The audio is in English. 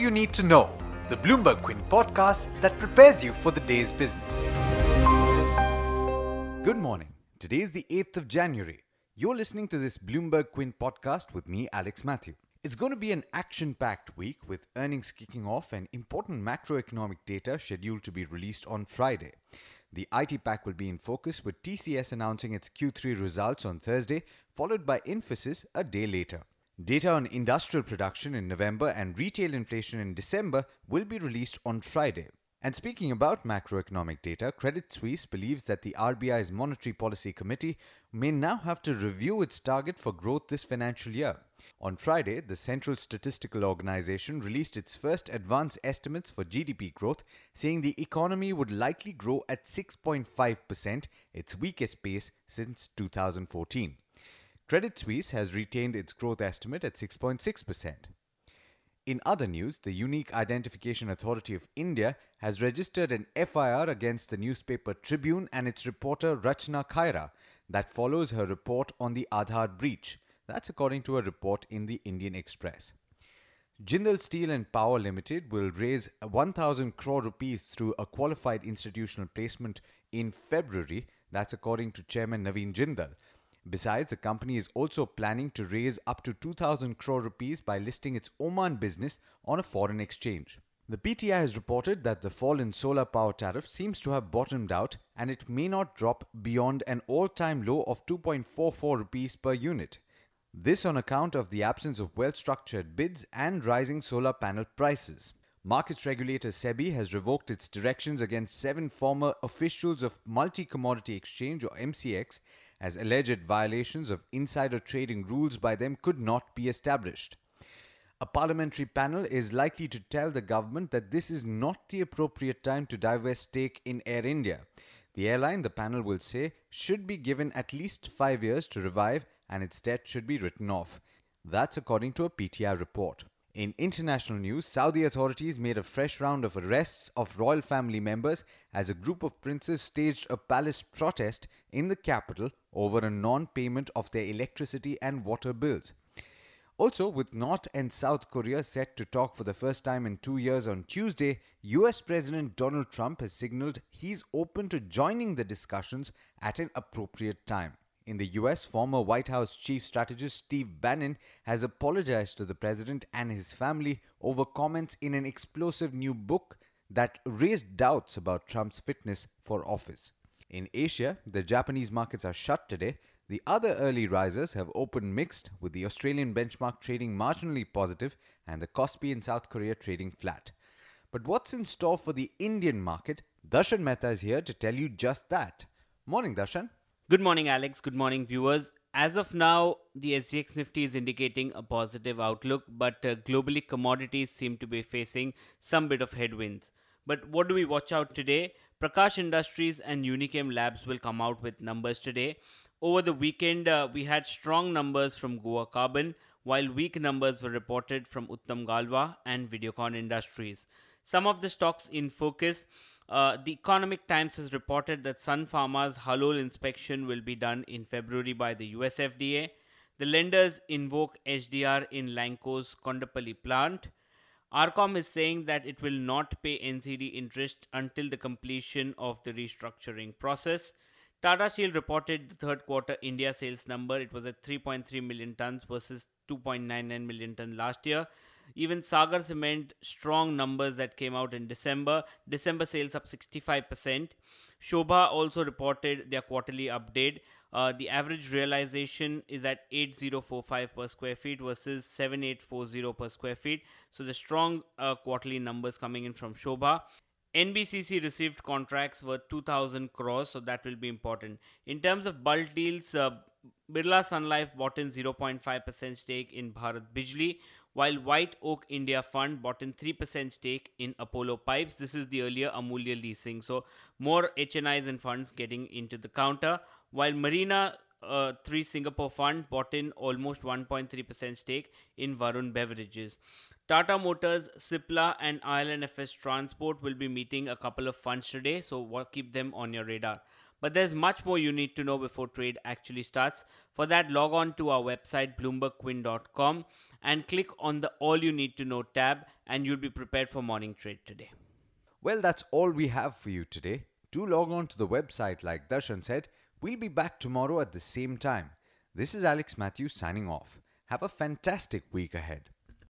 you need to know, the Bloomberg Quint podcast that prepares you for the day's business. Good morning. Today is the 8th of January. You're listening to this Bloomberg Quint podcast with me, Alex Matthew. It's going to be an action packed week with earnings kicking off and important macroeconomic data scheduled to be released on Friday. The IT pack will be in focus with TCS announcing its Q3 results on Thursday, followed by Infosys a day later. Data on industrial production in November and retail inflation in December will be released on Friday. And speaking about macroeconomic data, Credit Suisse believes that the RBI's Monetary Policy Committee may now have to review its target for growth this financial year. On Friday, the Central Statistical Organization released its first advance estimates for GDP growth, saying the economy would likely grow at 6.5%, its weakest pace since 2014. Credit Suisse has retained its growth estimate at 6.6%. In other news, the Unique Identification Authority of India has registered an FIR against the newspaper Tribune and its reporter Rachna Khaira that follows her report on the Aadhaar breach. That's according to a report in the Indian Express. Jindal Steel and Power Limited will raise 1000 crore rupees through a qualified institutional placement in February. That's according to Chairman Naveen Jindal. Besides, the company is also planning to raise up to 2000 crore rupees by listing its Oman business on a foreign exchange. The PTI has reported that the fall in solar power tariff seems to have bottomed out and it may not drop beyond an all-time low of 2.44 rupees per unit. This on account of the absence of well-structured bids and rising solar panel prices. Markets regulator SEBI has revoked its directions against seven former officials of Multi Commodity Exchange or MCX as alleged violations of insider trading rules by them could not be established. A parliamentary panel is likely to tell the government that this is not the appropriate time to divest stake in Air India. The airline, the panel will say, should be given at least five years to revive and its debt should be written off. That's according to a PTI report. In international news, Saudi authorities made a fresh round of arrests of royal family members as a group of princes staged a palace protest in the capital over a non payment of their electricity and water bills. Also, with North and South Korea set to talk for the first time in two years on Tuesday, US President Donald Trump has signaled he's open to joining the discussions at an appropriate time. In the US, former White House chief strategist Steve Bannon has apologized to the president and his family over comments in an explosive new book that raised doubts about Trump's fitness for office. In Asia, the Japanese markets are shut today. The other early risers have opened mixed, with the Australian benchmark trading marginally positive and the Kospi in South Korea trading flat. But what's in store for the Indian market? Darshan Mehta is here to tell you just that. Morning, Darshan. Good morning, Alex. Good morning, viewers. As of now, the SGX Nifty is indicating a positive outlook, but uh, globally commodities seem to be facing some bit of headwinds. But what do we watch out today? Prakash Industries and Unichem Labs will come out with numbers today. Over the weekend, uh, we had strong numbers from Goa Carbon, while weak numbers were reported from Uttam Galva and Videocon Industries. Some of the stocks in focus uh, the Economic Times has reported that Sun Pharma's Halol inspection will be done in February by the US FDA. The lenders invoke SDR in Lanco's Kondapalli plant. RCom is saying that it will not pay NCD interest until the completion of the restructuring process. Tata Steel reported the third quarter India sales number. It was at 3.3 million tons versus 2.99 million ton last year. Even Sagar Cement, strong numbers that came out in December. December sales up 65%. Sobha also reported their quarterly update. Uh, the average realization is at 8045 per square feet versus 7840 per square feet. So the strong uh, quarterly numbers coming in from Sobha. NBCC received contracts worth 2000 crores, so that will be important. In terms of bulk deals, uh, Birla Sun Life bought in 0.5% stake in Bharat Bijlee, while White Oak India Fund bought in 3% stake in Apollo Pipes. This is the earlier Amulya leasing. So more HNIs and funds getting into the counter, while Marina uh, 3 Singapore Fund bought in almost 1.3% stake in Varun Beverages. Tata Motors, Cipla, and IL&FS Transport will be meeting a couple of funds today, so keep them on your radar. But there's much more you need to know before trade actually starts. For that, log on to our website bloombergquint.com and click on the All You Need to Know tab, and you'll be prepared for morning trade today. Well, that's all we have for you today. Do log on to the website, like Darshan said. We'll be back tomorrow at the same time. This is Alex Matthews signing off. Have a fantastic week ahead.